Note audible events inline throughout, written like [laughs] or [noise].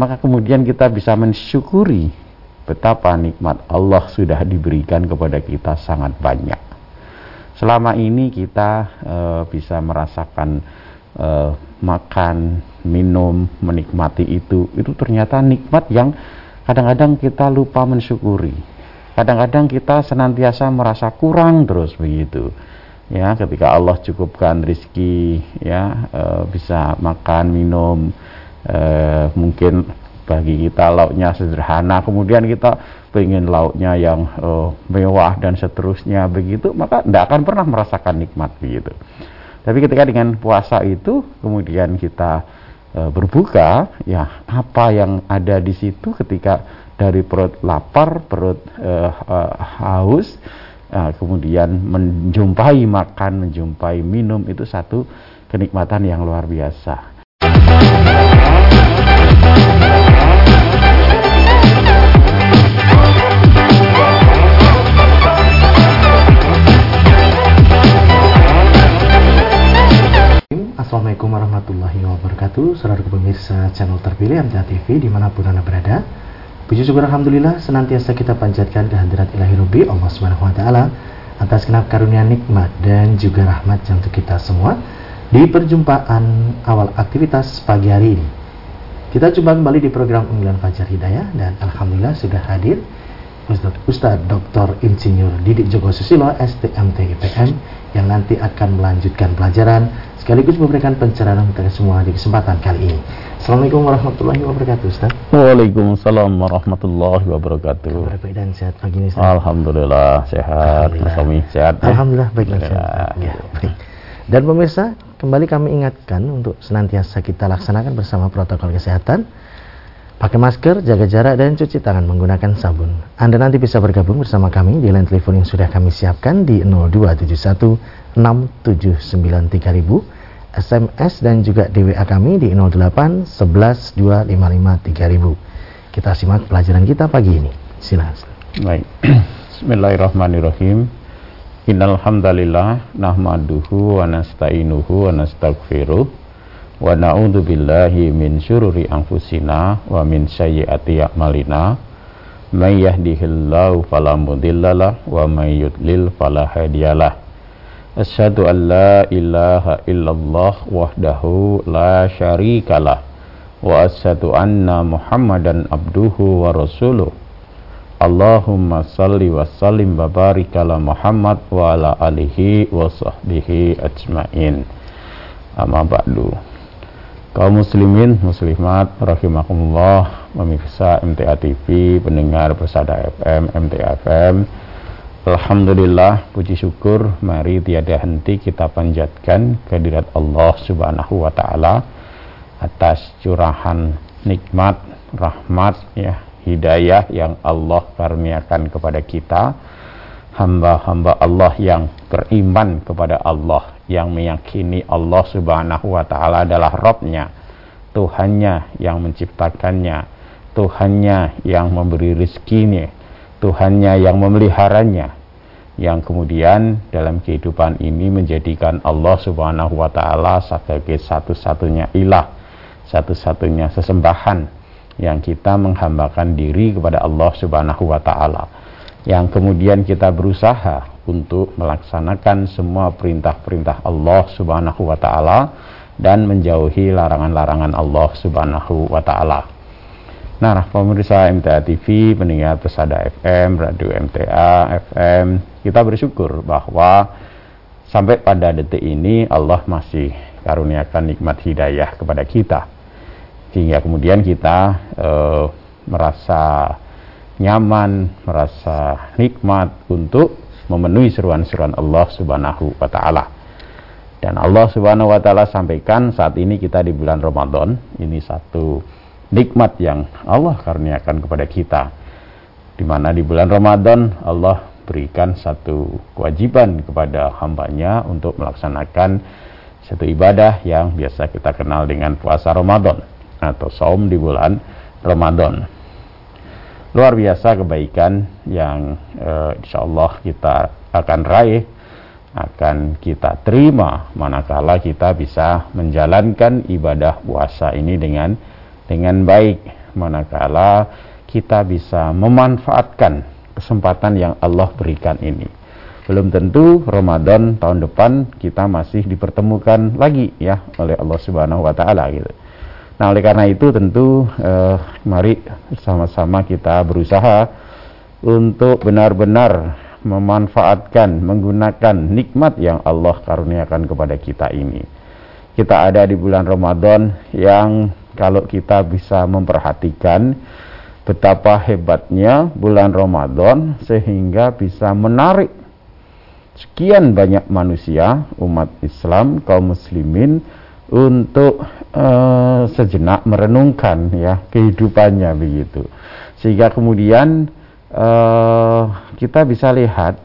maka kemudian kita bisa mensyukuri betapa nikmat Allah sudah diberikan kepada kita sangat banyak. Selama ini kita e, bisa merasakan e, makan, minum, menikmati itu, itu ternyata nikmat yang kadang-kadang kita lupa mensyukuri. Kadang-kadang kita senantiasa merasa kurang terus begitu. Ya, ketika Allah cukupkan rizki, ya e, bisa makan, minum, e, mungkin bagi kita lauknya sederhana kemudian kita pengen lauknya yang uh, mewah dan seterusnya begitu maka tidak akan pernah merasakan nikmat begitu. Tapi ketika dengan puasa itu kemudian kita uh, berbuka ya apa yang ada di situ ketika dari perut lapar perut uh, uh, haus uh, kemudian menjumpai makan menjumpai minum itu satu kenikmatan yang luar biasa Assalamualaikum warahmatullahi wabarakatuh Saudara pemirsa channel terpilih MTA TV di mana pun Anda berada Puji syukur Alhamdulillah senantiasa kita panjatkan kehadirat ilahi Rabbi Allah SWT atas kenap karunia nikmat dan juga rahmat yang untuk kita semua di perjumpaan awal aktivitas pagi hari ini kita jumpa kembali di program Unggulan Fajar Hidayah dan Alhamdulillah sudah hadir Ustadz, Ustadz Dr. Insinyur Didik Joko Susilo STMT IPM yang nanti akan melanjutkan pelajaran sekaligus memberikan pencerahan untuk semua di kesempatan kali ini. Assalamualaikum warahmatullahi wabarakatuh Ustaz. Waalaikumsalam warahmatullahi wabarakatuh. Kabar baik dan sehat pagi ini Ustaz. Alhamdulillah sehat. Alhamdulillah. sehat. Ya? Alhamdulillah baik dan sehat. Ya, baik. Dan pemirsa, kembali kami ingatkan untuk senantiasa kita laksanakan bersama protokol kesehatan Pakai masker, jaga jarak, dan cuci tangan menggunakan sabun. Anda nanti bisa bergabung bersama kami di line telepon yang sudah kami siapkan di 0271 SMS dan juga di WA kami di 08 11 255 3000. Kita simak pelajaran kita pagi ini. Silakan. Baik. [clears throat] Bismillahirrahmanirrahim. Innal hamdalillah nahmaduhu wa nasta'inuhu wa wa na'udzu billahi min syururi anfusina wa min sayyiati a'malina. May yahdihillahu fala mudhillalah wa may yudlil fala hadiyalah asyhadu an la ilaha illallah wahdahu la syarikalah wa asyhadu anna muhammadan abduhu wa rasuluh. Allahumma salli wa sallim wa barik ala Muhammad wa ala alihi wa sahbihi ajmain. Amma ba'du kaum muslimin muslimat rahimakumullah. Pemirsa MTA TV pendengar persada FM MTA FM Alhamdulillah puji syukur mari tiada henti kita panjatkan kehadirat Allah Subhanahu wa taala atas curahan nikmat rahmat ya hidayah yang Allah karuniakan kepada kita hamba-hamba Allah yang beriman kepada Allah yang meyakini Allah Subhanahu wa taala adalah Robnya, Tuhannya yang menciptakannya, Tuhannya yang memberi rizkinya, Tuhannya yang memeliharanya, yang kemudian dalam kehidupan ini menjadikan Allah Subhanahu wa taala sebagai satu-satunya ilah, satu-satunya sesembahan yang kita menghambakan diri kepada Allah Subhanahu wa taala. Yang kemudian kita berusaha untuk melaksanakan semua perintah-perintah Allah Subhanahu wa taala dan menjauhi larangan-larangan Allah Subhanahu wa taala. Nah, pemirsa MTA TV, pendengar pesada FM, radio MTA FM, kita bersyukur bahwa sampai pada detik ini Allah masih karuniakan nikmat hidayah kepada kita. Sehingga kemudian kita eh, merasa nyaman, merasa nikmat untuk memenuhi seruan-seruan Allah Subhanahu wa taala. Dan Allah Subhanahu wa taala sampaikan saat ini kita di bulan Ramadan, ini satu nikmat yang Allah karuniakan kepada kita. Di mana di bulan Ramadan Allah berikan satu kewajiban kepada hambanya untuk melaksanakan satu ibadah yang biasa kita kenal dengan puasa Ramadan atau saum di bulan Ramadan luar biasa kebaikan yang uh, insya Allah kita akan raih akan kita terima manakala kita bisa menjalankan ibadah puasa ini dengan dengan baik manakala kita bisa memanfaatkan kesempatan yang Allah berikan ini. Belum tentu Ramadan tahun depan kita masih dipertemukan lagi ya oleh Allah Subhanahu wa taala gitu. Nah, oleh karena itu tentu eh, mari sama-sama kita berusaha untuk benar-benar memanfaatkan, menggunakan nikmat yang Allah karuniakan kepada kita ini. Kita ada di bulan Ramadan yang kalau kita bisa memperhatikan betapa hebatnya bulan Ramadan sehingga bisa menarik sekian banyak manusia, umat Islam, kaum muslimin untuk uh, sejenak merenungkan ya kehidupannya begitu. Sehingga kemudian uh, kita bisa lihat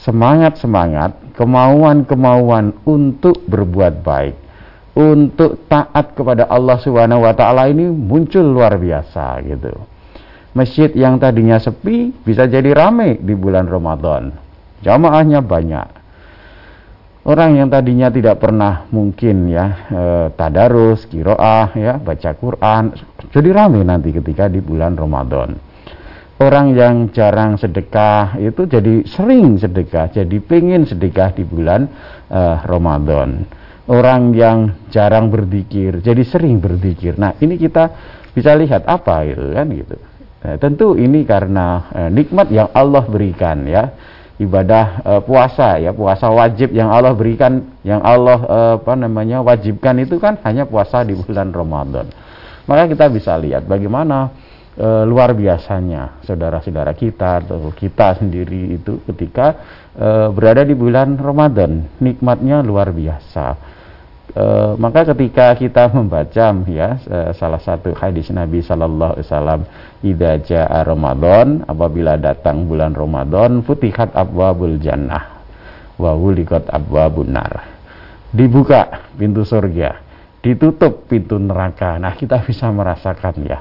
semangat-semangat, kemauan-kemauan untuk berbuat baik, untuk taat kepada Allah Subhanahu wa taala ini muncul luar biasa gitu. Masjid yang tadinya sepi bisa jadi ramai di bulan Ramadan. Jamaahnya banyak. Orang yang tadinya tidak pernah mungkin ya e, tadarus, kiroah, ya baca Quran, jadi ramai nanti ketika di bulan Ramadan orang yang jarang sedekah itu jadi sering sedekah, jadi pengen sedekah di bulan uh, Ramadan. Orang yang jarang berzikir, jadi sering berzikir. Nah, ini kita bisa lihat apa itu kan gitu. Nah, tentu ini karena uh, nikmat yang Allah berikan ya. Ibadah uh, puasa ya, puasa wajib yang Allah berikan, yang Allah uh, apa namanya wajibkan itu kan hanya puasa di bulan Ramadan. Maka kita bisa lihat bagaimana e, luar biasanya saudara-saudara kita atau kita sendiri itu ketika e, berada di bulan Ramadan nikmatnya luar biasa e, maka ketika kita membaca ya salah satu hadis Nabi Sallallahu Alaihi Wasallam idza Ramadan apabila datang bulan Ramadan futihat abwabul jannah wulikat abwabun nar. Dibuka pintu surga ditutup pintu neraka. Nah kita bisa merasakan ya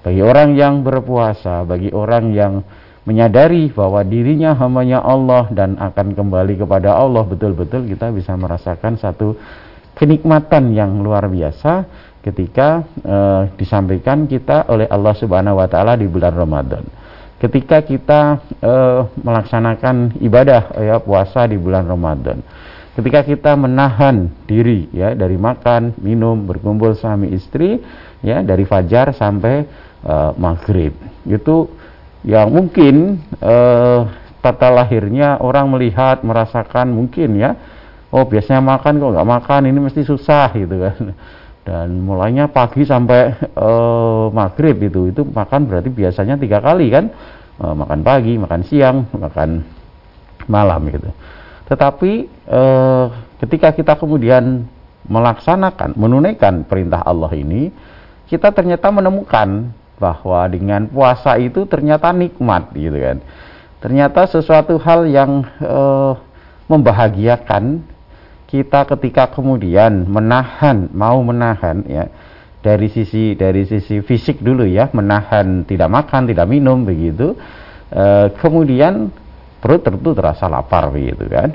bagi orang yang berpuasa, bagi orang yang menyadari bahwa dirinya hambanya Allah dan akan kembali kepada Allah betul-betul kita bisa merasakan satu kenikmatan yang luar biasa ketika uh, disampaikan kita oleh Allah Subhanahu wa taala di bulan Ramadan. Ketika kita uh, melaksanakan ibadah ya puasa di bulan Ramadan. Ketika kita menahan diri ya dari makan, minum, berkumpul suami istri ya dari fajar sampai uh, maghrib itu yang mungkin uh, tata lahirnya orang melihat merasakan mungkin ya oh biasanya makan kok nggak makan ini mesti susah gitu kan. Dan mulainya pagi sampai uh, maghrib itu itu makan berarti biasanya tiga kali kan. Uh, makan pagi makan siang makan malam gitu. Tetapi uh, ketika kita kemudian melaksanakan menunaikan perintah Allah ini kita ternyata menemukan bahwa dengan puasa itu ternyata nikmat gitu kan. Ternyata sesuatu hal yang membahagiakan kita ketika kemudian menahan mau menahan ya dari sisi dari sisi fisik dulu ya menahan tidak makan tidak minum begitu e, kemudian perut tentu terasa lapar begitu kan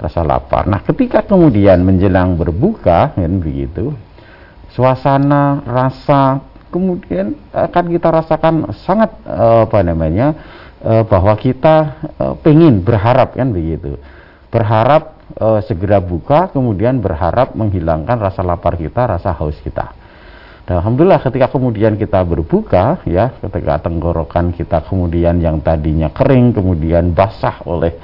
terasa lapar. Nah ketika kemudian menjelang berbuka kan begitu suasana rasa kemudian akan kita rasakan sangat uh, apa namanya uh, bahwa kita uh, pengen berharap kan begitu. Berharap uh, segera buka kemudian berharap menghilangkan rasa lapar kita rasa haus kita dan alhamdulillah ketika kemudian kita berbuka ya ketika tenggorokan kita kemudian yang tadinya kering kemudian basah oleh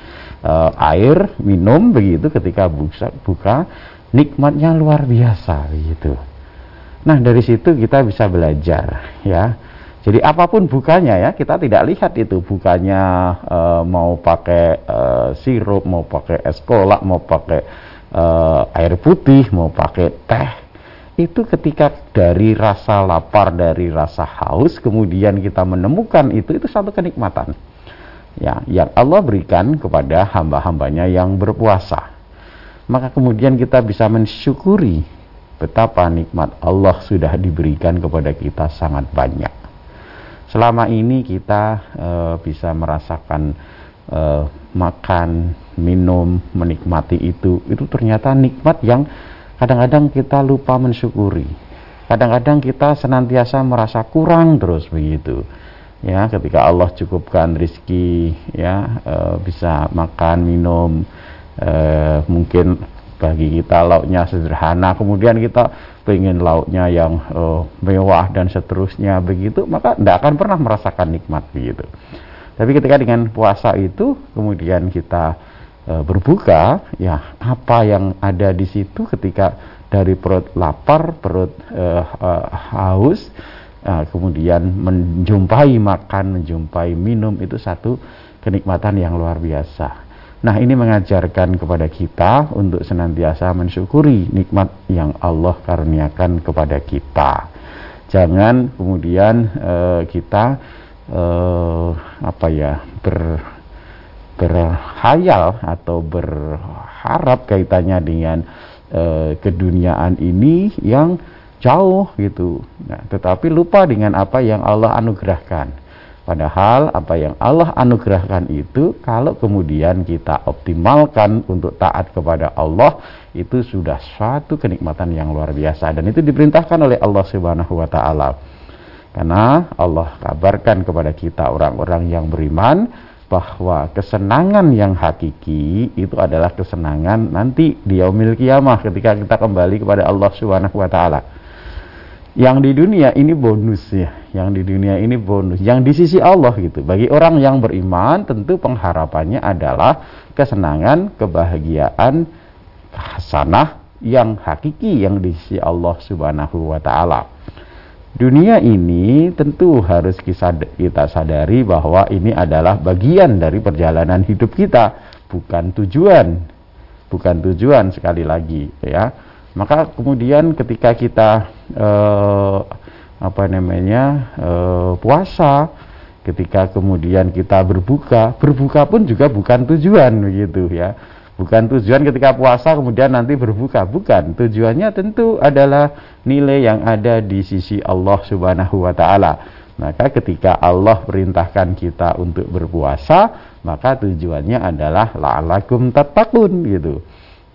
uh, air minum begitu ketika buka, buka nikmatnya luar biasa begitu Nah, dari situ kita bisa belajar ya. Jadi apa pun bukanya ya, kita tidak lihat itu bukanya e, mau pakai e, sirup, mau pakai es kolak, mau pakai e, air putih, mau pakai teh. Itu ketika dari rasa lapar, dari rasa haus, kemudian kita menemukan itu, itu satu kenikmatan. Ya, yang Allah berikan kepada hamba-hambanya yang berpuasa. Maka kemudian kita bisa mensyukuri betapa nikmat Allah sudah diberikan kepada kita sangat banyak. Selama ini kita e, bisa merasakan e, makan, minum, menikmati itu, itu ternyata nikmat yang kadang-kadang kita lupa mensyukuri. kadang-kadang kita senantiasa merasa kurang terus begitu ya ketika Allah cukupkan rizki ya e, bisa makan minum e, mungkin bagi kita lauknya sederhana kemudian kita pengen lauknya yang e, mewah dan seterusnya begitu maka tidak akan pernah merasakan nikmat begitu tapi ketika dengan puasa itu kemudian kita e, berbuka ya apa yang ada di situ ketika dari perut lapar, perut uh, uh, haus, uh, kemudian menjumpai makan, menjumpai minum itu satu kenikmatan yang luar biasa. Nah, ini mengajarkan kepada kita untuk senantiasa mensyukuri nikmat yang Allah karuniakan kepada kita. Jangan kemudian uh, kita uh, apa ya ber berhayal atau berharap kaitannya dengan e, keduniaan ini yang jauh gitu. Nah, tetapi lupa dengan apa yang Allah anugerahkan. Padahal apa yang Allah anugerahkan itu kalau kemudian kita optimalkan untuk taat kepada Allah itu sudah suatu kenikmatan yang luar biasa dan itu diperintahkan oleh Allah Subhanahu wa taala. Karena Allah kabarkan kepada kita orang-orang yang beriman bahwa kesenangan yang hakiki itu adalah kesenangan nanti di yaumil kiamah ketika kita kembali kepada Allah Subhanahu wa taala. Yang di dunia ini bonus ya, yang di dunia ini bonus. Yang di sisi Allah gitu. Bagi orang yang beriman tentu pengharapannya adalah kesenangan, kebahagiaan, hasanah yang hakiki yang di sisi Allah Subhanahu wa taala. Dunia ini tentu harus kita sadari bahwa ini adalah bagian dari perjalanan hidup kita, bukan tujuan. Bukan tujuan sekali lagi, ya. Maka kemudian ketika kita eh, apa namanya eh, puasa, ketika kemudian kita berbuka, berbuka pun juga bukan tujuan begitu ya Bukan tujuan ketika puasa kemudian nanti berbuka, bukan. Tujuannya tentu adalah nilai yang ada di sisi Allah Subhanahu wa taala. Maka ketika Allah perintahkan kita untuk berpuasa, maka tujuannya adalah la'alakum tattaqun gitu.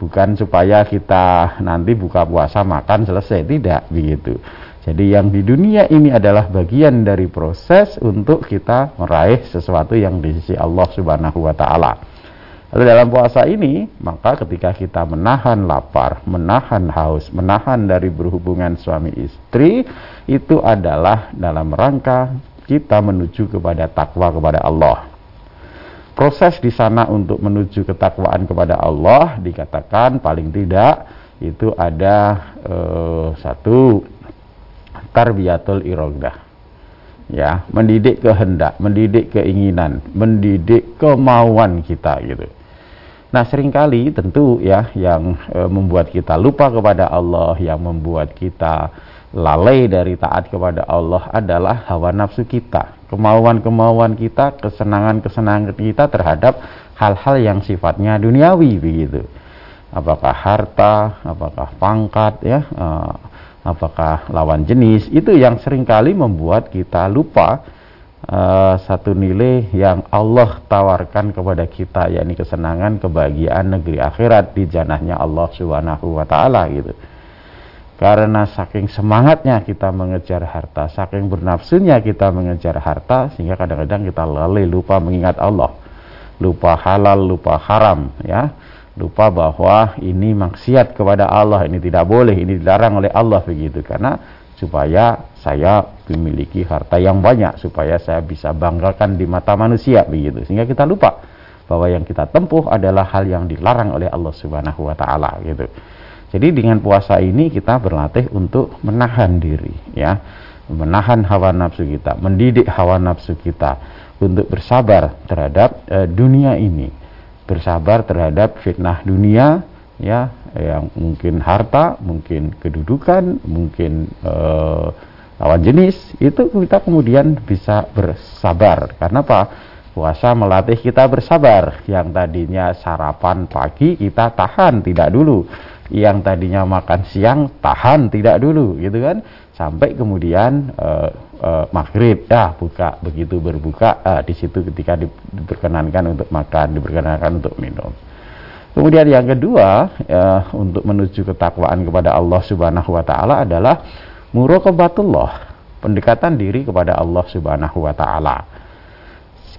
Bukan supaya kita nanti buka puasa makan selesai, tidak begitu. Jadi yang di dunia ini adalah bagian dari proses untuk kita meraih sesuatu yang di sisi Allah Subhanahu wa taala. Lalu dalam puasa ini, maka ketika kita menahan lapar, menahan haus, menahan dari berhubungan suami istri, itu adalah dalam rangka kita menuju kepada takwa kepada Allah. Proses di sana untuk menuju ketakwaan kepada Allah dikatakan paling tidak itu ada eh, satu tarbiyatul irodah ya mendidik kehendak mendidik keinginan mendidik kemauan kita gitu. Nah, sering kali tentu ya yang e, membuat kita lupa kepada Allah, yang membuat kita lalai dari taat kepada Allah adalah hawa nafsu kita, kemauan-kemauan kita, kesenangan-kesenangan kita terhadap hal-hal yang sifatnya duniawi begitu. Apakah harta, apakah pangkat ya, e, apakah lawan jenis, itu yang sering kali membuat kita lupa uh, satu nilai yang Allah tawarkan kepada kita yakni kesenangan kebahagiaan negeri akhirat di janahnya Allah Subhanahu wa taala gitu. Karena saking semangatnya kita mengejar harta, saking bernafsunya kita mengejar harta sehingga kadang-kadang kita lalai lupa mengingat Allah. Lupa halal, lupa haram ya. Lupa bahwa ini maksiat kepada Allah, ini tidak boleh, ini dilarang oleh Allah begitu karena supaya saya memiliki harta yang banyak supaya saya bisa banggakan di mata manusia begitu sehingga kita lupa bahwa yang kita tempuh adalah hal yang dilarang oleh Allah Subhanahu wa taala gitu. Jadi dengan puasa ini kita berlatih untuk menahan diri ya, menahan hawa nafsu kita, mendidik hawa nafsu kita untuk bersabar terhadap e, dunia ini. Bersabar terhadap fitnah dunia ya yang mungkin harta, mungkin kedudukan, mungkin uh, lawan jenis itu kita kemudian bisa bersabar. Karena apa? Puasa melatih kita bersabar. Yang tadinya sarapan pagi kita tahan tidak dulu. Yang tadinya makan siang tahan tidak dulu, gitu kan? Sampai kemudian uh, uh, maghrib ya buka begitu berbuka uh, di situ ketika diperkenankan untuk makan, diperkenankan untuk minum. Kemudian yang kedua ya, untuk menuju ketakwaan kepada Allah Subhanahu wa taala adalah Muraqabatullah, pendekatan diri kepada Allah Subhanahu wa taala.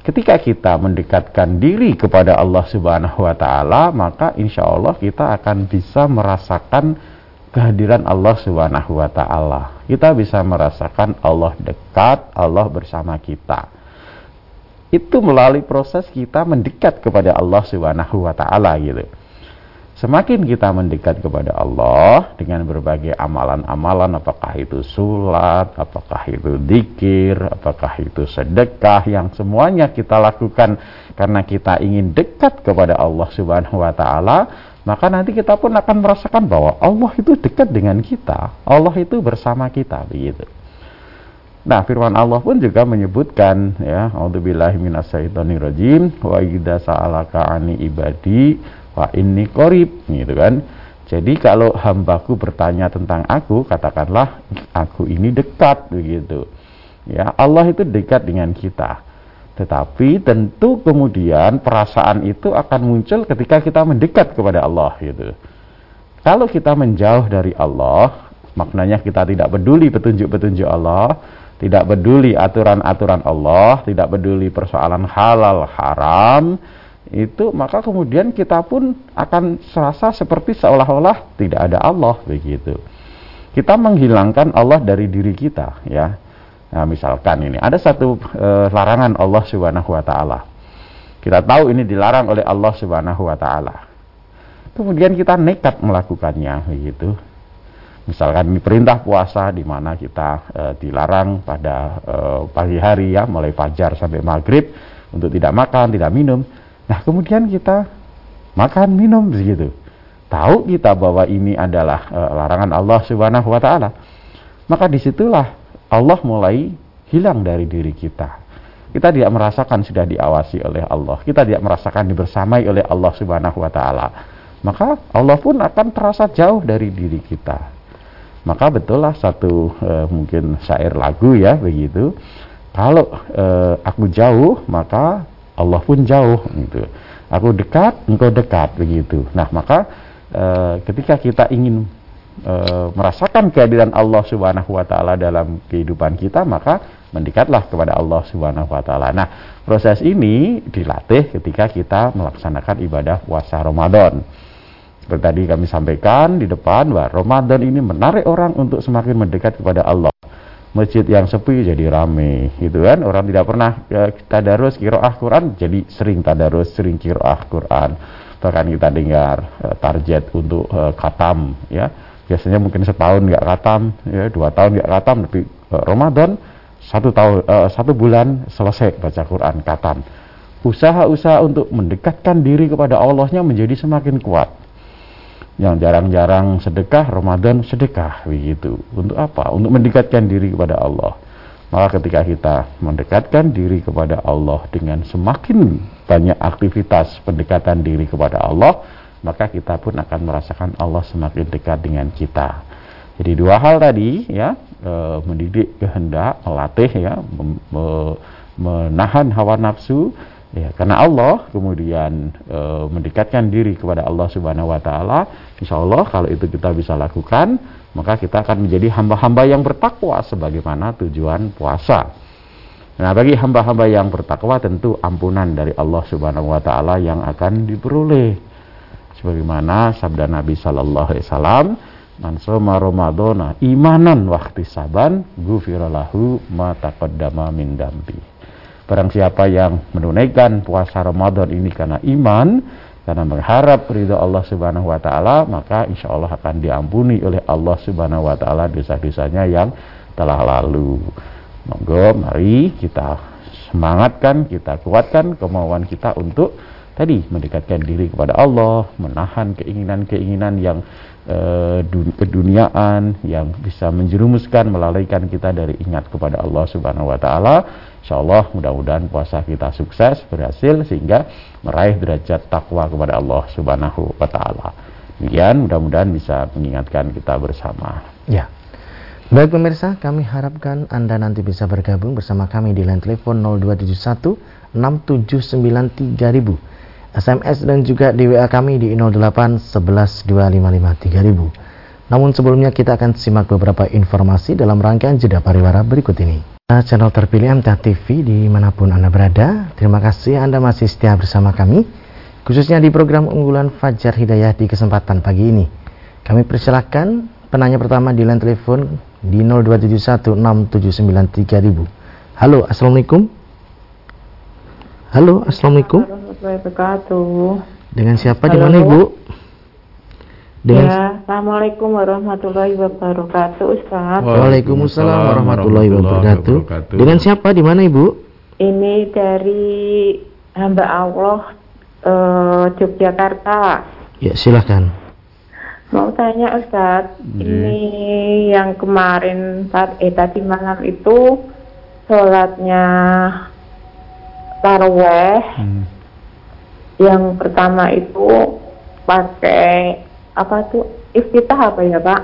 Ketika kita mendekatkan diri kepada Allah Subhanahu wa taala, maka insya Allah kita akan bisa merasakan kehadiran Allah Subhanahu wa taala. Kita bisa merasakan Allah dekat, Allah bersama kita. Itu melalui proses kita mendekat kepada Allah Subhanahu wa taala gitu. Semakin kita mendekat kepada Allah dengan berbagai amalan-amalan, apakah itu sulat, apakah itu dikir, apakah itu sedekah, yang semuanya kita lakukan karena kita ingin dekat kepada Allah Subhanahu wa Ta'ala, maka nanti kita pun akan merasakan bahwa Allah itu dekat dengan kita, Allah itu bersama kita, begitu. Nah, firman Allah pun juga menyebutkan ya, A'udzubillahi minasyaitonirrajim wa idza sa'alaka 'ani ibadi Wah ini korib gitu kan. Jadi kalau hambaku bertanya tentang aku, katakanlah aku ini dekat begitu. Ya Allah itu dekat dengan kita. Tetapi tentu kemudian perasaan itu akan muncul ketika kita mendekat kepada Allah gitu. Kalau kita menjauh dari Allah, maknanya kita tidak peduli petunjuk-petunjuk Allah, tidak peduli aturan-aturan Allah, tidak peduli persoalan halal haram, itu maka kemudian kita pun akan serasa seperti seolah-olah tidak ada Allah begitu. Kita menghilangkan Allah dari diri kita ya. Nah, misalkan ini ada satu e, larangan Allah Subhanahu wa taala. Kita tahu ini dilarang oleh Allah Subhanahu wa taala. Kemudian kita nekat melakukannya begitu. Misalkan ini perintah puasa di mana kita e, dilarang pada e, pagi hari ya mulai fajar sampai maghrib untuk tidak makan, tidak minum Nah, kemudian kita makan minum begitu. Tahu kita bahwa ini adalah e, larangan Allah Subhanahu wa taala. Maka di situlah Allah mulai hilang dari diri kita. Kita tidak merasakan sudah diawasi oleh Allah. Kita tidak merasakan dibersamai oleh Allah Subhanahu wa taala. Maka Allah pun akan terasa jauh dari diri kita. Maka betullah satu e, mungkin syair lagu ya begitu. Kalau e, aku jauh, maka Allah pun jauh gitu. Aku dekat, engkau dekat begitu. Nah, maka e, ketika kita ingin e, merasakan kehadiran Allah Subhanahu wa taala dalam kehidupan kita, maka mendekatlah kepada Allah Subhanahu wa taala. Nah, proses ini dilatih ketika kita melaksanakan ibadah puasa Ramadan. Seperti tadi kami sampaikan di depan bahwa Ramadan ini menarik orang untuk semakin mendekat kepada Allah masjid yang sepi jadi rame gitu kan? Orang tidak pernah ya, tadarus kiroah Quran jadi sering tadarus sering kiroah Quran. Bahkan kita dengar uh, target untuk uh, katam ya. Biasanya mungkin setahun nggak katam ya dua tahun nggak katam tapi uh, Ramadan satu tahun uh, satu bulan selesai baca Quran katam usaha-usaha untuk mendekatkan diri kepada Allahnya menjadi semakin kuat yang jarang-jarang sedekah Ramadan sedekah begitu. Untuk apa? Untuk mendekatkan diri kepada Allah. Maka ketika kita mendekatkan diri kepada Allah dengan semakin banyak aktivitas pendekatan diri kepada Allah maka kita pun akan merasakan Allah semakin dekat dengan kita. Jadi dua hal tadi ya e, mendidik kehendak melatih ya mem, me, menahan hawa nafsu Ya, karena Allah kemudian e, mendekatkan diri kepada Allah Subhanahu wa taala, insya Allah kalau itu kita bisa lakukan, maka kita akan menjadi hamba-hamba yang bertakwa sebagaimana tujuan puasa. Nah, bagi hamba-hamba yang bertakwa tentu ampunan dari Allah Subhanahu wa taala yang akan diperoleh. Sebagaimana sabda Nabi sallallahu alaihi wasallam, "Man shoma imanan wa ihtisaban, ghufira lahu ma taqaddama min dambi." Barang siapa yang menunaikan puasa Ramadan ini karena iman, karena mengharap ridho Allah Subhanahu wa taala, maka insya Allah akan diampuni oleh Allah Subhanahu wa taala dosa-dosanya yang telah lalu. Monggo mari kita semangatkan, kita kuatkan kemauan kita untuk tadi mendekatkan diri kepada Allah, menahan keinginan-keinginan yang keduniaan yang bisa menjerumuskan melalaikan kita dari ingat kepada Allah Subhanahu wa taala Insya Allah mudah-mudahan puasa kita sukses, berhasil sehingga meraih derajat takwa kepada Allah Subhanahu wa taala. Demikian mudah-mudahan bisa mengingatkan kita bersama. Ya. Baik pemirsa, kami harapkan Anda nanti bisa bergabung bersama kami di line telepon 0271 679 3000. SMS dan juga di WA kami di 08 11 255 3000. Namun sebelumnya kita akan simak beberapa informasi dalam rangkaian jeda pariwara berikut ini. Nah, channel terpilih MTA TV di mana pun Anda berada, terima kasih Anda masih setia bersama kami, khususnya di program unggulan Fajar Hidayah di kesempatan pagi ini. Kami persilahkan penanya pertama di line telepon di 02716793000. Halo, Assalamualaikum. Halo, Assalamualaikum. Dengan siapa di mana Ibu? Dengan ya, Assalamualaikum warahmatullahi wabarakatuh, Ustaz. Waalaikumsalam warahmatullahi wabarakatuh. Dengan siapa di mana Ibu? Ini dari hamba Allah uh, Yogyakarta. Ya, silahkan. Mau tanya Ustaz, hmm. ini yang kemarin saat eh tadi malam itu sholatnya taraweh. Hmm. Yang pertama itu pakai apa tuh iftitah apa ya Pak?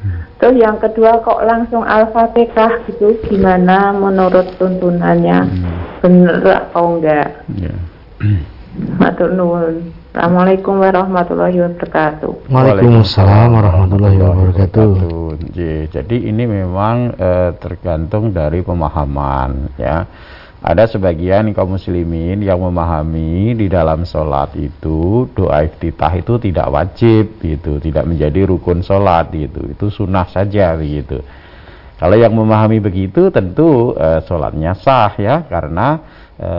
Hmm. Terus yang kedua kok langsung al-fatihah gitu gimana menurut tuntunannya hmm. bener atau enggak? Yeah. Matur nuwun. Assalamualaikum warahmatullahi wabarakatuh. Waalaikumsalam warahmatullahi wabarakatuh. Jadi ini memang eh, tergantung dari pemahaman ya ada sebagian kaum muslimin yang memahami di dalam sholat itu doa iftitah itu tidak wajib gitu tidak menjadi rukun sholat gitu. Itu sunnah saja gitu kalau yang memahami begitu tentu e, sholatnya sah ya karena e,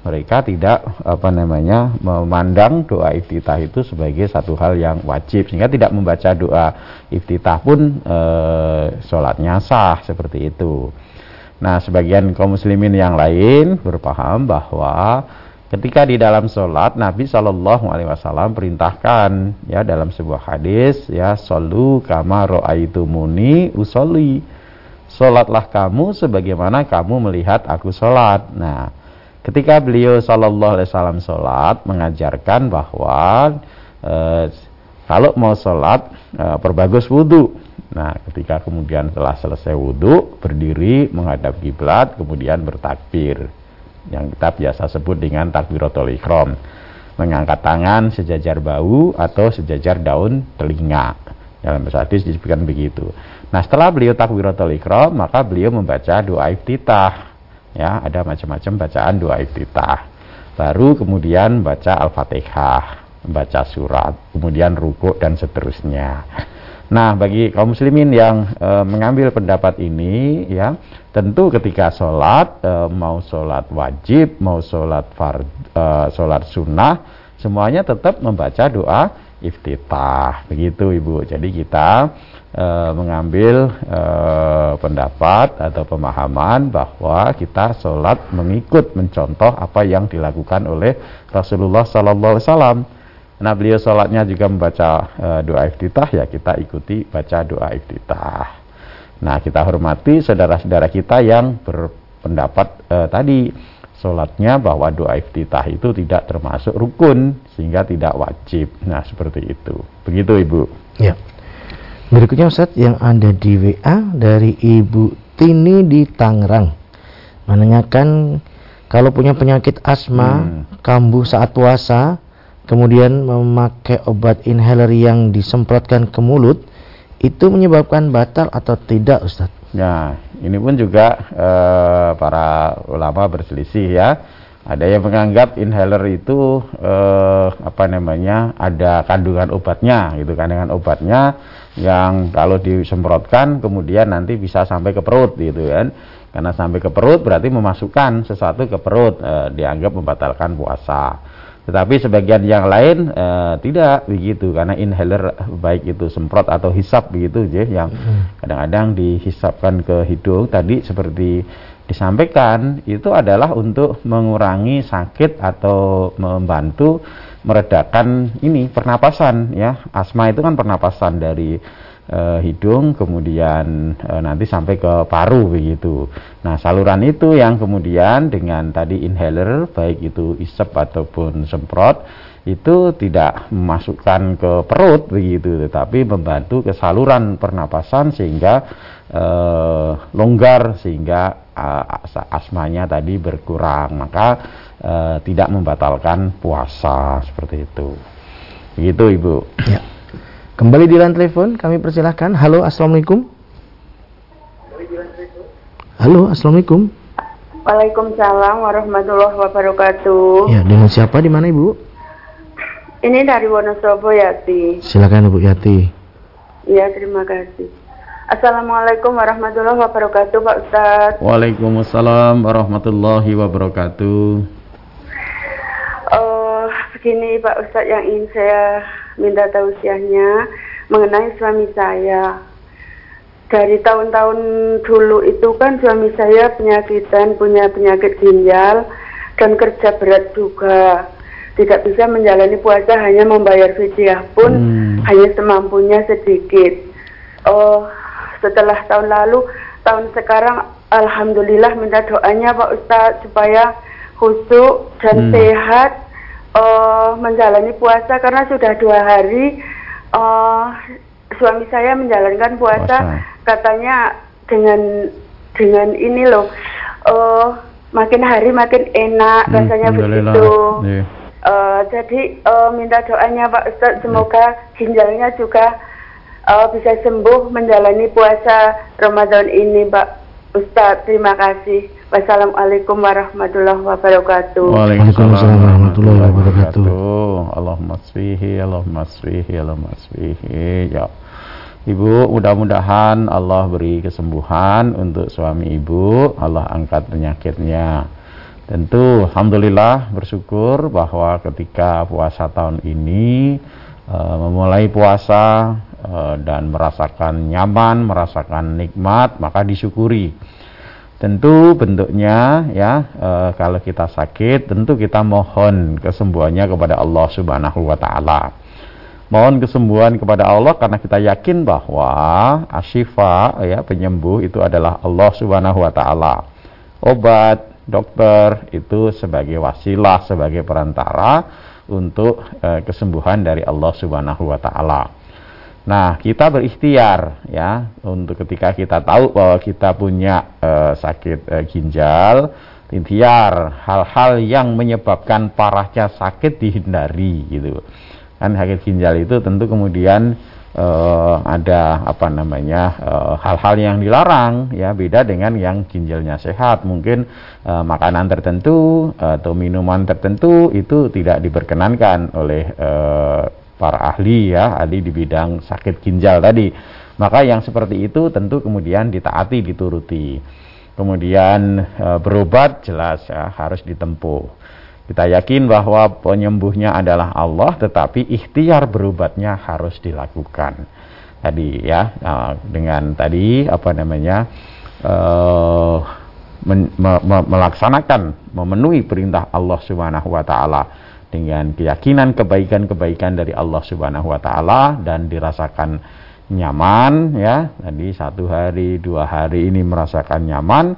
mereka tidak apa namanya memandang doa iftitah itu sebagai satu hal yang wajib. Sehingga tidak membaca doa iftitah pun e, sholatnya sah seperti itu Nah, sebagian kaum muslimin yang lain berpaham bahwa ketika di dalam sholat Nabi Shallallahu Alaihi Wasallam perintahkan ya dalam sebuah hadis ya solu kama muni usoli sholatlah kamu sebagaimana kamu melihat aku sholat. Nah, ketika beliau Shallallahu Alaihi Wasallam sholat mengajarkan bahwa eh, kalau mau sholat eh, perbagus wudhu Nah, ketika kemudian telah selesai wudhu, berdiri menghadap kiblat, kemudian bertakbir. Yang kita biasa sebut dengan takbiratul ikhram. Mengangkat tangan sejajar bau atau sejajar daun telinga. Dalam bahasa hadis disebutkan begitu. Nah, setelah beliau takbiratul ikhram, maka beliau membaca doa iftitah. Ya, ada macam-macam bacaan doa iftitah. Baru kemudian baca Al-Fatihah, membaca surat, kemudian rukuk dan seterusnya. Nah, bagi kaum muslimin yang e, mengambil pendapat ini, ya, tentu ketika sholat, e, mau sholat wajib, mau sholat fard, e, sholat sunnah, semuanya tetap membaca doa iftitah. Begitu, Ibu. Jadi kita e, mengambil e, pendapat atau pemahaman bahwa kita sholat mengikut mencontoh apa yang dilakukan oleh Rasulullah Wasallam. Nah beliau sholatnya juga membaca e, doa iftitah ya kita ikuti baca doa iftitah. Nah kita hormati saudara-saudara kita yang berpendapat e, tadi sholatnya bahwa doa iftitah itu tidak termasuk rukun sehingga tidak wajib. Nah seperti itu. Begitu ibu. Ya. Berikutnya Ustaz yang ada di WA dari Ibu Tini di Tangerang menanyakan kalau punya penyakit asma, hmm. kambuh saat puasa, kemudian memakai obat inhaler yang disemprotkan ke mulut itu menyebabkan batal atau tidak Ustaz? Ya, ini pun juga e, para ulama berselisih ya. Ada yang menganggap inhaler itu e, apa namanya ada kandungan obatnya gitu kandungan obatnya yang kalau disemprotkan kemudian nanti bisa sampai ke perut gitu kan. Karena sampai ke perut berarti memasukkan sesuatu ke perut e, dianggap membatalkan puasa. Tetapi sebagian yang lain e, tidak begitu. Karena inhaler baik itu semprot atau hisap begitu je yang hmm. kadang-kadang dihisapkan ke hidung. Tadi seperti disampaikan itu adalah untuk mengurangi sakit atau membantu meredakan ini pernapasan ya. Asma itu kan pernapasan dari e, hidung kemudian e, nanti sampai ke paru begitu. Nah, saluran itu yang kemudian dengan tadi inhaler baik itu isep ataupun semprot itu tidak memasukkan ke perut begitu tetapi membantu ke saluran pernapasan sehingga e, longgar sehingga asmanya tadi berkurang maka tidak membatalkan puasa seperti itu begitu ibu ya. Kembali di line telepon, kami persilahkan. Halo, Assalamualaikum. Halo, Assalamualaikum. Waalaikumsalam warahmatullahi wabarakatuh. Ya, dengan siapa di mana Ibu? Ini dari Wonosobo Yati. Silakan Ibu Yati. Ya, terima kasih. Assalamualaikum warahmatullahi wabarakatuh, Pak Ustadz. Waalaikumsalam warahmatullahi wabarakatuh. Oh, begini Pak Ustadz yang ingin saya minta tausiahnya mengenai suami saya dari tahun-tahun dulu itu kan suami saya penyakitan, punya penyakit ginjal dan kerja berat juga. Tidak bisa menjalani puasa hanya membayar fidyah pun hmm. hanya semampunya sedikit. Oh, setelah tahun lalu, tahun sekarang alhamdulillah minta doanya Pak Ustadz supaya khusyuk dan hmm. sehat uh, menjalani puasa karena sudah dua hari uh, suami saya menjalankan puasa, puasa. katanya dengan dengan ini loh uh, makin hari makin enak hmm, rasanya begitu. yeah. uh, jadi uh, minta doanya Pak Ustadz semoga ginjalnya juga uh, bisa sembuh menjalani puasa Ramadan ini Pak Ustadz. Terima kasih Wassalamualaikum warahmatullahi wabarakatuh. Waalaikumsalam warahmatullahi wabarakatuh. Allahumma sfihi, Allahumma sfihi, Allahumma sfihi. Ya Ibu, mudah-mudahan Allah beri kesembuhan untuk suami ibu, Allah angkat penyakitnya. Tentu, Alhamdulillah bersyukur bahwa ketika puasa tahun ini e, memulai puasa e, dan merasakan nyaman, merasakan nikmat, maka disyukuri. Tentu bentuknya ya e, kalau kita sakit, tentu kita mohon kesembuhannya kepada Allah Subhanahu wa taala mohon kesembuhan kepada Allah karena kita yakin bahwa asyifa ya penyembuh itu adalah Allah Subhanahu wa taala. Obat, dokter itu sebagai wasilah, sebagai perantara untuk e, kesembuhan dari Allah Subhanahu wa taala. Nah, kita berikhtiar ya untuk ketika kita tahu bahwa kita punya e, sakit e, ginjal, ikhtiar hal-hal yang menyebabkan parahnya sakit dihindari gitu. Kan sakit ginjal itu tentu kemudian uh, ada apa namanya hal-hal uh, yang dilarang ya beda dengan yang ginjalnya sehat. Mungkin uh, makanan tertentu atau minuman tertentu itu tidak diperkenankan oleh uh, para ahli ya ahli di bidang sakit ginjal tadi. Maka yang seperti itu tentu kemudian ditaati dituruti. Kemudian e, berobat jelas ya harus ditempuh. Kita yakin bahwa penyembuhnya adalah Allah, tetapi ikhtiar berobatnya harus dilakukan. Tadi ya, nah, dengan tadi apa namanya uh, men, me, me, melaksanakan, memenuhi perintah Allah Subhanahu Wa Taala dengan keyakinan kebaikan-kebaikan dari Allah Subhanahu Wa Taala dan dirasakan nyaman ya tadi satu hari dua hari ini merasakan nyaman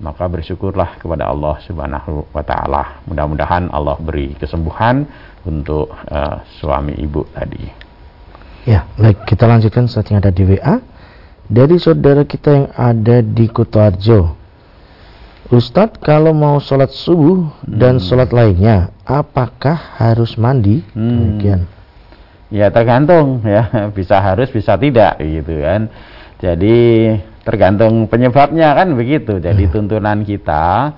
maka bersyukurlah kepada Allah Subhanahu wa taala. Mudah-mudahan Allah beri kesembuhan untuk uh, suami ibu tadi. Ya, baik kita lanjutkan saat yang ada di WA dari saudara kita yang ada di Kutoarjo. Ustadz, kalau mau sholat subuh hmm. dan sholat lainnya, apakah harus mandi? Hmm. Demikian. Ya tergantung ya, [laughs] bisa harus, bisa tidak gitu kan. Jadi tergantung penyebabnya kan begitu. Jadi hmm. tuntunan kita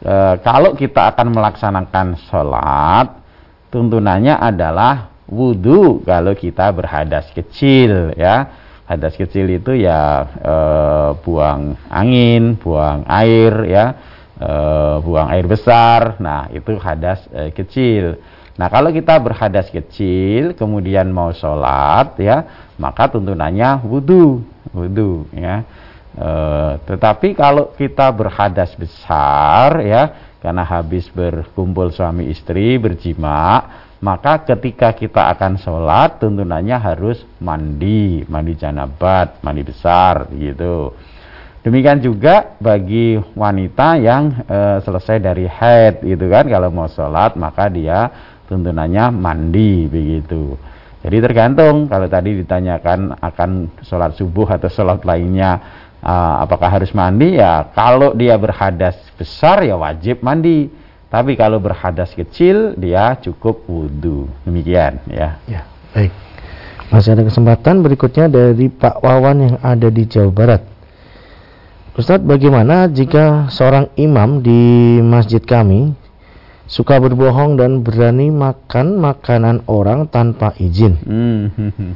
e, kalau kita akan melaksanakan sholat, tuntunannya adalah wudhu kalau kita berhadas kecil ya. Hadas kecil itu ya e, buang angin, buang air ya, e, buang air besar. Nah itu hadas e, kecil. Nah kalau kita berhadas kecil kemudian mau sholat ya maka tuntunannya wudhu, wudhu ya. E, tetapi kalau kita berhadas besar ya karena habis berkumpul suami istri berjima maka ketika kita akan sholat tuntunannya harus mandi. Mandi janabat mandi besar gitu. Demikian juga bagi wanita yang e, selesai dari haid gitu kan. Kalau mau sholat maka dia tuntunannya mandi begitu. Jadi tergantung. Kalau tadi ditanyakan akan sholat subuh atau sholat lainnya uh, apakah harus mandi? Ya kalau dia berhadas besar ya wajib mandi tapi kalau berhadas kecil dia cukup wudhu demikian ya ya baik Masih ada kesempatan berikutnya dari Pak Wawan yang ada di Jawa Barat. Ustadz, bagaimana jika seorang imam di masjid kami suka berbohong dan berani makan makanan orang tanpa izin? Hmm. [laughs]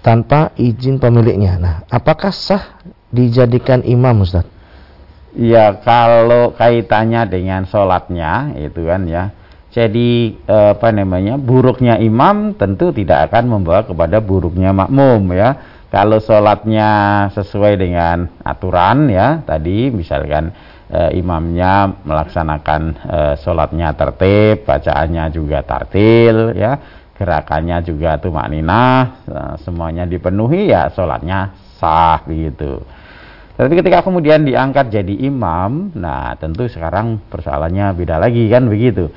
Tanpa izin pemiliknya. Nah, apakah sah dijadikan imam, Ustadz? Ya, kalau kaitannya dengan sholatnya, itu kan ya jadi eh, apa namanya buruknya imam tentu tidak akan membawa kepada buruknya makmum ya. Kalau sholatnya sesuai dengan aturan ya tadi misalkan e, imamnya melaksanakan e, sholatnya tertib, bacaannya juga tartil ya, gerakannya juga tuh maknina, e, semuanya dipenuhi ya sholatnya sah begitu. Tapi ketika kemudian diangkat jadi imam, nah tentu sekarang persoalannya beda lagi kan begitu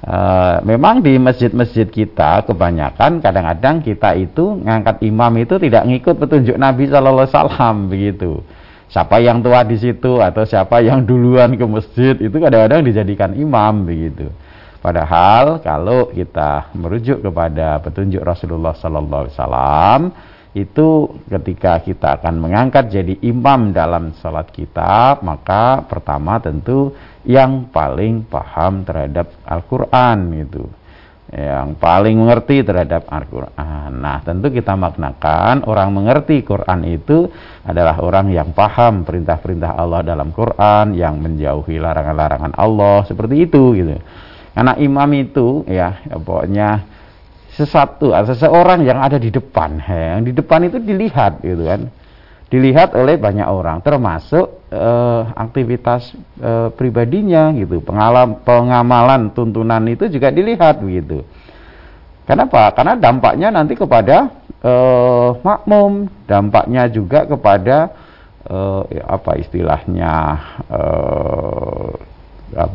Uh, memang di masjid-masjid kita kebanyakan kadang-kadang kita itu ngangkat imam itu tidak ngikut petunjuk Nabi Shallallahu Alaihi Wasallam begitu. Siapa yang tua di situ atau siapa yang duluan ke masjid itu kadang-kadang dijadikan imam begitu. Padahal kalau kita merujuk kepada petunjuk Rasulullah Sallallahu Alaihi Wasallam itu ketika kita akan mengangkat jadi imam dalam sholat kita maka pertama tentu yang paling paham terhadap Al-Quran itu yang paling mengerti terhadap Al-Quran. Nah tentu kita maknakan orang mengerti Quran itu adalah orang yang paham perintah-perintah Allah dalam Quran yang menjauhi larangan-larangan Allah seperti itu gitu. Karena imam itu ya pokoknya sesuatu seseorang yang ada di depan yang di depan itu dilihat gitu kan. Dilihat oleh banyak orang termasuk eh, aktivitas eh, pribadinya gitu. Pengalam pengamalan tuntunan itu juga dilihat begitu kenapa? Karena dampaknya nanti kepada eh, makmum dampaknya juga kepada eh, apa istilahnya eh,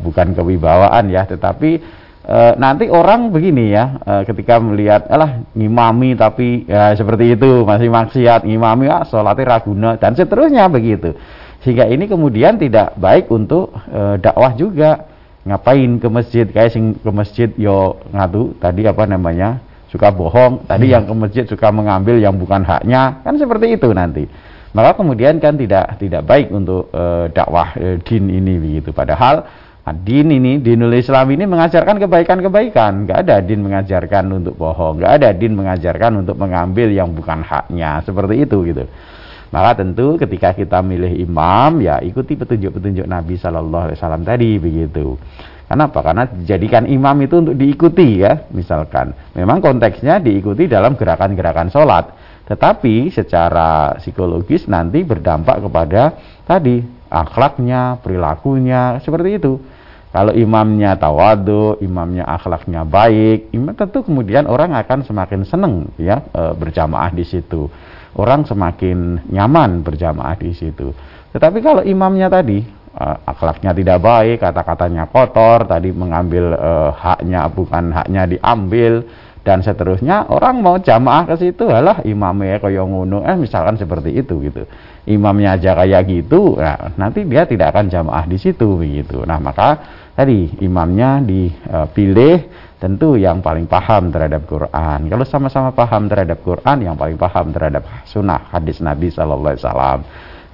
bukan kewibawaan ya tetapi e, nanti orang begini ya e, ketika melihat alah ngimami tapi ya seperti itu masih maksiat ngimami ah sholatnya raguna dan seterusnya begitu. Sehingga ini kemudian tidak baik untuk e, dakwah juga. Ngapain ke masjid? Kayak sing ke masjid yo ngadu tadi apa namanya suka bohong. Tadi hmm. yang ke masjid suka mengambil yang bukan haknya. Kan seperti itu nanti. Maka kemudian kan tidak tidak baik untuk e, dakwah e, din ini begitu. Padahal Nah, din ini, dinul Islam ini mengajarkan kebaikan-kebaikan. Gak ada din mengajarkan untuk bohong. Gak ada din mengajarkan untuk mengambil yang bukan haknya. Seperti itu gitu. Maka tentu ketika kita milih imam, ya ikuti petunjuk-petunjuk Nabi Shallallahu Alaihi Wasallam tadi begitu. Kenapa? Karena dijadikan imam itu untuk diikuti ya, misalkan. Memang konteksnya diikuti dalam gerakan-gerakan sholat. Tetapi secara psikologis nanti berdampak kepada tadi akhlaknya, perilakunya, seperti itu. Kalau imamnya tawadu, imamnya akhlaknya baik, imam tentu kemudian orang akan semakin senang ya e, berjamaah di situ. Orang semakin nyaman berjamaah di situ. Tetapi kalau imamnya tadi e, akhlaknya tidak baik, kata-katanya kotor, tadi mengambil e, haknya bukan haknya diambil dan seterusnya, orang mau jamaah ke situ, alah imamnya kaya ngono, eh misalkan seperti itu gitu imamnya aja kayak gitu, nah, nanti dia tidak akan jamaah di situ begitu. Nah, maka tadi imamnya dipilih tentu yang paling paham terhadap Quran. Kalau sama-sama paham terhadap Quran, yang paling paham terhadap sunnah hadis Nabi Shallallahu Alaihi Wasallam.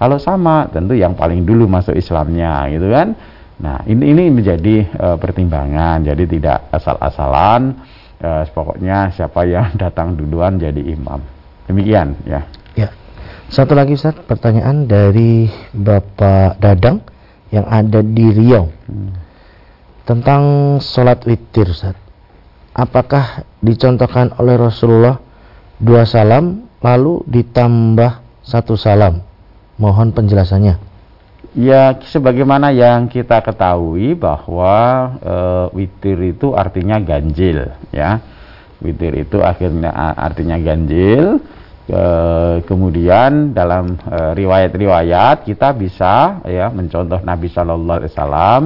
Kalau sama, tentu yang paling dulu masuk Islamnya, gitu kan? Nah, ini ini menjadi uh, pertimbangan. Jadi tidak asal-asalan. Uh, pokoknya siapa yang [laughs] datang duluan jadi imam. Demikian, ya. Satu lagi Ustaz, pertanyaan dari Bapak Dadang yang ada di Riau. Hmm. Tentang sholat witir Ustaz. Apakah dicontohkan oleh Rasulullah dua salam lalu ditambah satu salam? Mohon penjelasannya. Ya, sebagaimana yang kita ketahui bahwa e, witir itu artinya ganjil, ya. Witir itu akhirnya artinya ganjil E, kemudian dalam riwayat-riwayat kita bisa ya mencontoh Nabi Shallallahu Alaihi Wasallam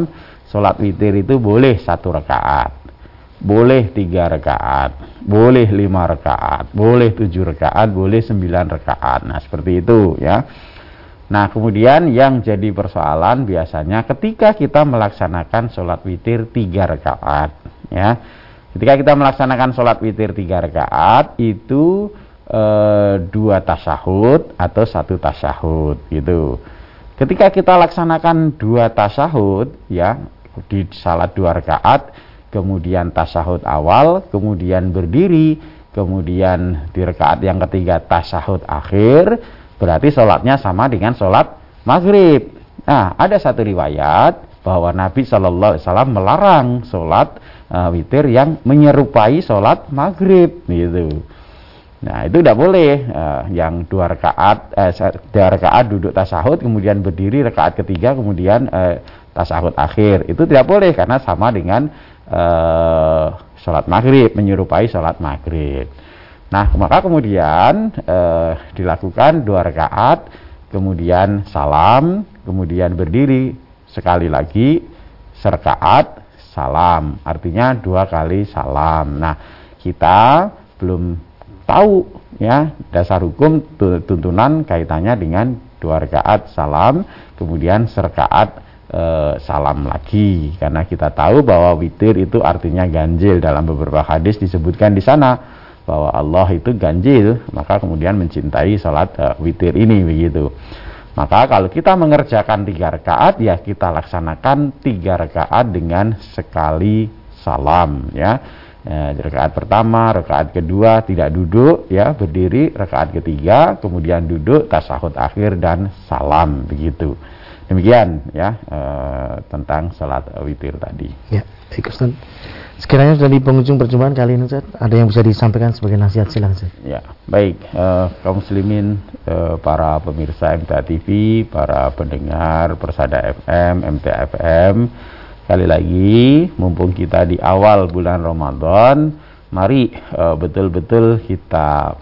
sholat witir itu boleh satu rakaat, boleh tiga rakaat, boleh lima rakaat, boleh tujuh rakaat, boleh sembilan rakaat. Nah seperti itu ya. Nah kemudian yang jadi persoalan biasanya ketika kita melaksanakan sholat witir tiga rakaat ya. Ketika kita melaksanakan sholat witir tiga rakaat itu eh, dua tasahud atau satu tasahud gitu. Ketika kita laksanakan dua tasahud ya di salat dua rakaat, kemudian tasahud awal, kemudian berdiri, kemudian di rakaat yang ketiga tasahud akhir, berarti sholatnya sama dengan sholat maghrib. Nah, ada satu riwayat bahwa Nabi Shallallahu Alaihi Wasallam melarang sholat uh, witir yang menyerupai sholat maghrib, gitu. Nah itu tidak boleh uh, yang dua rakaat, eh, dua rakaat duduk tasahud, kemudian berdiri rakaat ketiga, kemudian uh, tasahud akhir. Itu tidak boleh karena sama dengan uh, sholat maghrib, menyerupai sholat maghrib. Nah maka kemudian uh, dilakukan dua rakaat, kemudian salam, kemudian berdiri sekali lagi serkaat salam. Artinya dua kali salam. Nah kita belum tahu ya dasar hukum tuntunan kaitannya dengan dua rakaat salam kemudian serkaat e, salam lagi. Karena kita tahu bahwa witir itu artinya ganjil. Dalam beberapa hadis disebutkan di sana bahwa Allah itu ganjil. Maka kemudian mencintai salat e, witir ini begitu. Maka kalau kita mengerjakan tiga rakaat ya kita laksanakan tiga rakaat dengan sekali salam ya. Ya, rakaat pertama, rakaat kedua tidak duduk ya, berdiri, rakaat ketiga, kemudian duduk, tasahud akhir dan salam begitu. Demikian ya e, tentang salat witir tadi. Ya, baik Ustaz. Sekiranya sudah di penghujung perjumpaan kali ini Ustaz, ada yang bisa disampaikan sebagai nasihat silakan Ustaz. Ya, baik e, kaum muslimin e, para pemirsa MTA TV, para pendengar Persada FM, MTA FM Sekali lagi, mumpung kita di awal bulan Ramadan, mari betul-betul kita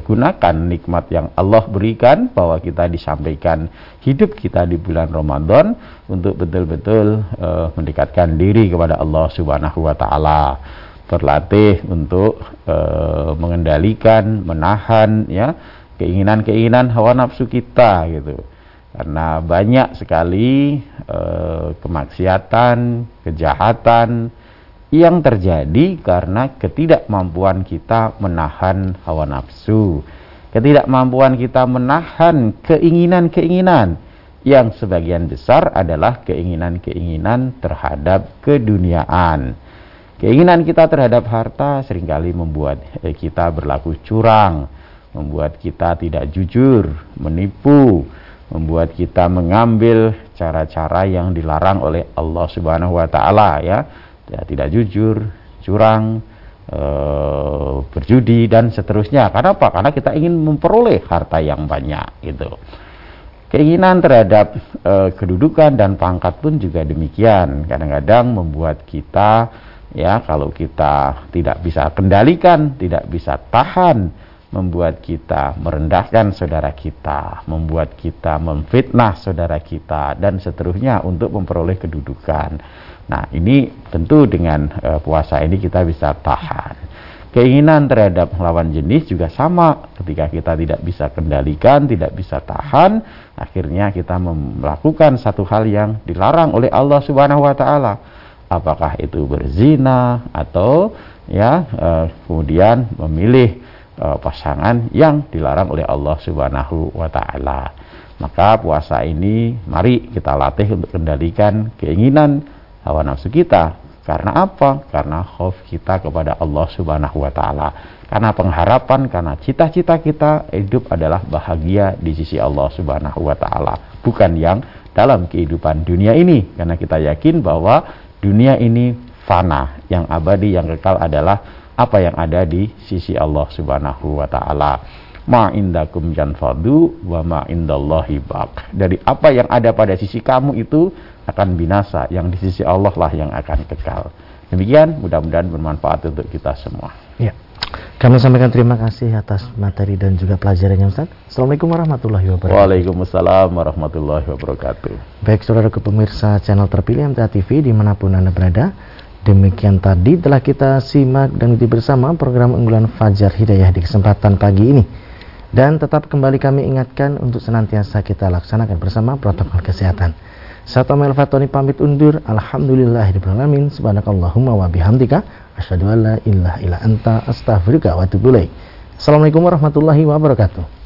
gunakan nikmat yang Allah berikan bahwa kita disampaikan hidup kita di bulan Ramadan untuk betul-betul uh, mendekatkan diri kepada Allah Subhanahu wa taala. Berlatih untuk uh, mengendalikan, menahan ya keinginan-keinginan hawa nafsu kita gitu karena banyak sekali eh, kemaksiatan, kejahatan yang terjadi karena ketidakmampuan kita menahan hawa nafsu, ketidakmampuan kita menahan keinginan-keinginan yang sebagian besar adalah keinginan-keinginan terhadap keduniaan. Keinginan kita terhadap harta sering kali membuat eh, kita berlaku curang, membuat kita tidak jujur, menipu, membuat kita mengambil cara-cara yang dilarang oleh Allah Subhanahu wa taala ya. Ya tidak jujur, curang, e, berjudi dan seterusnya. Karena apa? Karena kita ingin memperoleh harta yang banyak gitu. Keinginan terhadap e, kedudukan dan pangkat pun juga demikian. Kadang-kadang membuat kita ya kalau kita tidak bisa kendalikan, tidak bisa tahan membuat kita merendahkan saudara kita, membuat kita memfitnah saudara kita dan seterusnya untuk memperoleh kedudukan. Nah, ini tentu dengan uh, puasa ini kita bisa tahan. Keinginan terhadap lawan jenis juga sama. Ketika kita tidak bisa kendalikan, tidak bisa tahan, akhirnya kita melakukan satu hal yang dilarang oleh Allah Subhanahu wa taala. Apakah itu berzina atau ya uh, kemudian memilih uh, pasangan yang dilarang oleh Allah Subhanahu wa taala. Maka puasa ini mari kita latih untuk kendalikan keinginan hawa nafsu kita. Karena apa? Karena khauf kita kepada Allah Subhanahu wa taala. Karena pengharapan, karena cita-cita kita hidup adalah bahagia di sisi Allah Subhanahu wa taala, bukan yang dalam kehidupan dunia ini. Karena kita yakin bahwa dunia ini fana, yang abadi, yang kekal adalah apa yang ada di sisi Allah Subhanahu wa taala. Ma yanfadu wa ma indallahi. Dari apa yang ada pada sisi kamu itu akan binasa, yang di sisi Allah lah yang akan kekal. Demikian, mudah-mudahan bermanfaat untuk kita semua. Ya. Kami sampaikan terima kasih atas materi dan juga pelajarannya Ustaz. Assalamualaikum warahmatullahi wabarakatuh. Waalaikumsalam warahmatullahi wabarakatuh. Baik saudara pemirsa channel terpilih MTA TV di mana pun Anda berada. Demikian tadi telah kita simak dan ikuti bersama program unggulan Fajar Hidayah di kesempatan pagi ini. Dan tetap kembali kami ingatkan untuk senantiasa kita laksanakan bersama protokol kesehatan. Satu Amel Fatoni pamit undur. Alhamdulillahirrahmanirrahim. Subhanakallahumma wa bihamdika. Asyadu an la ilaha illa anta astaghfirullah wa atubu Assalamualaikum warahmatullahi wabarakatuh.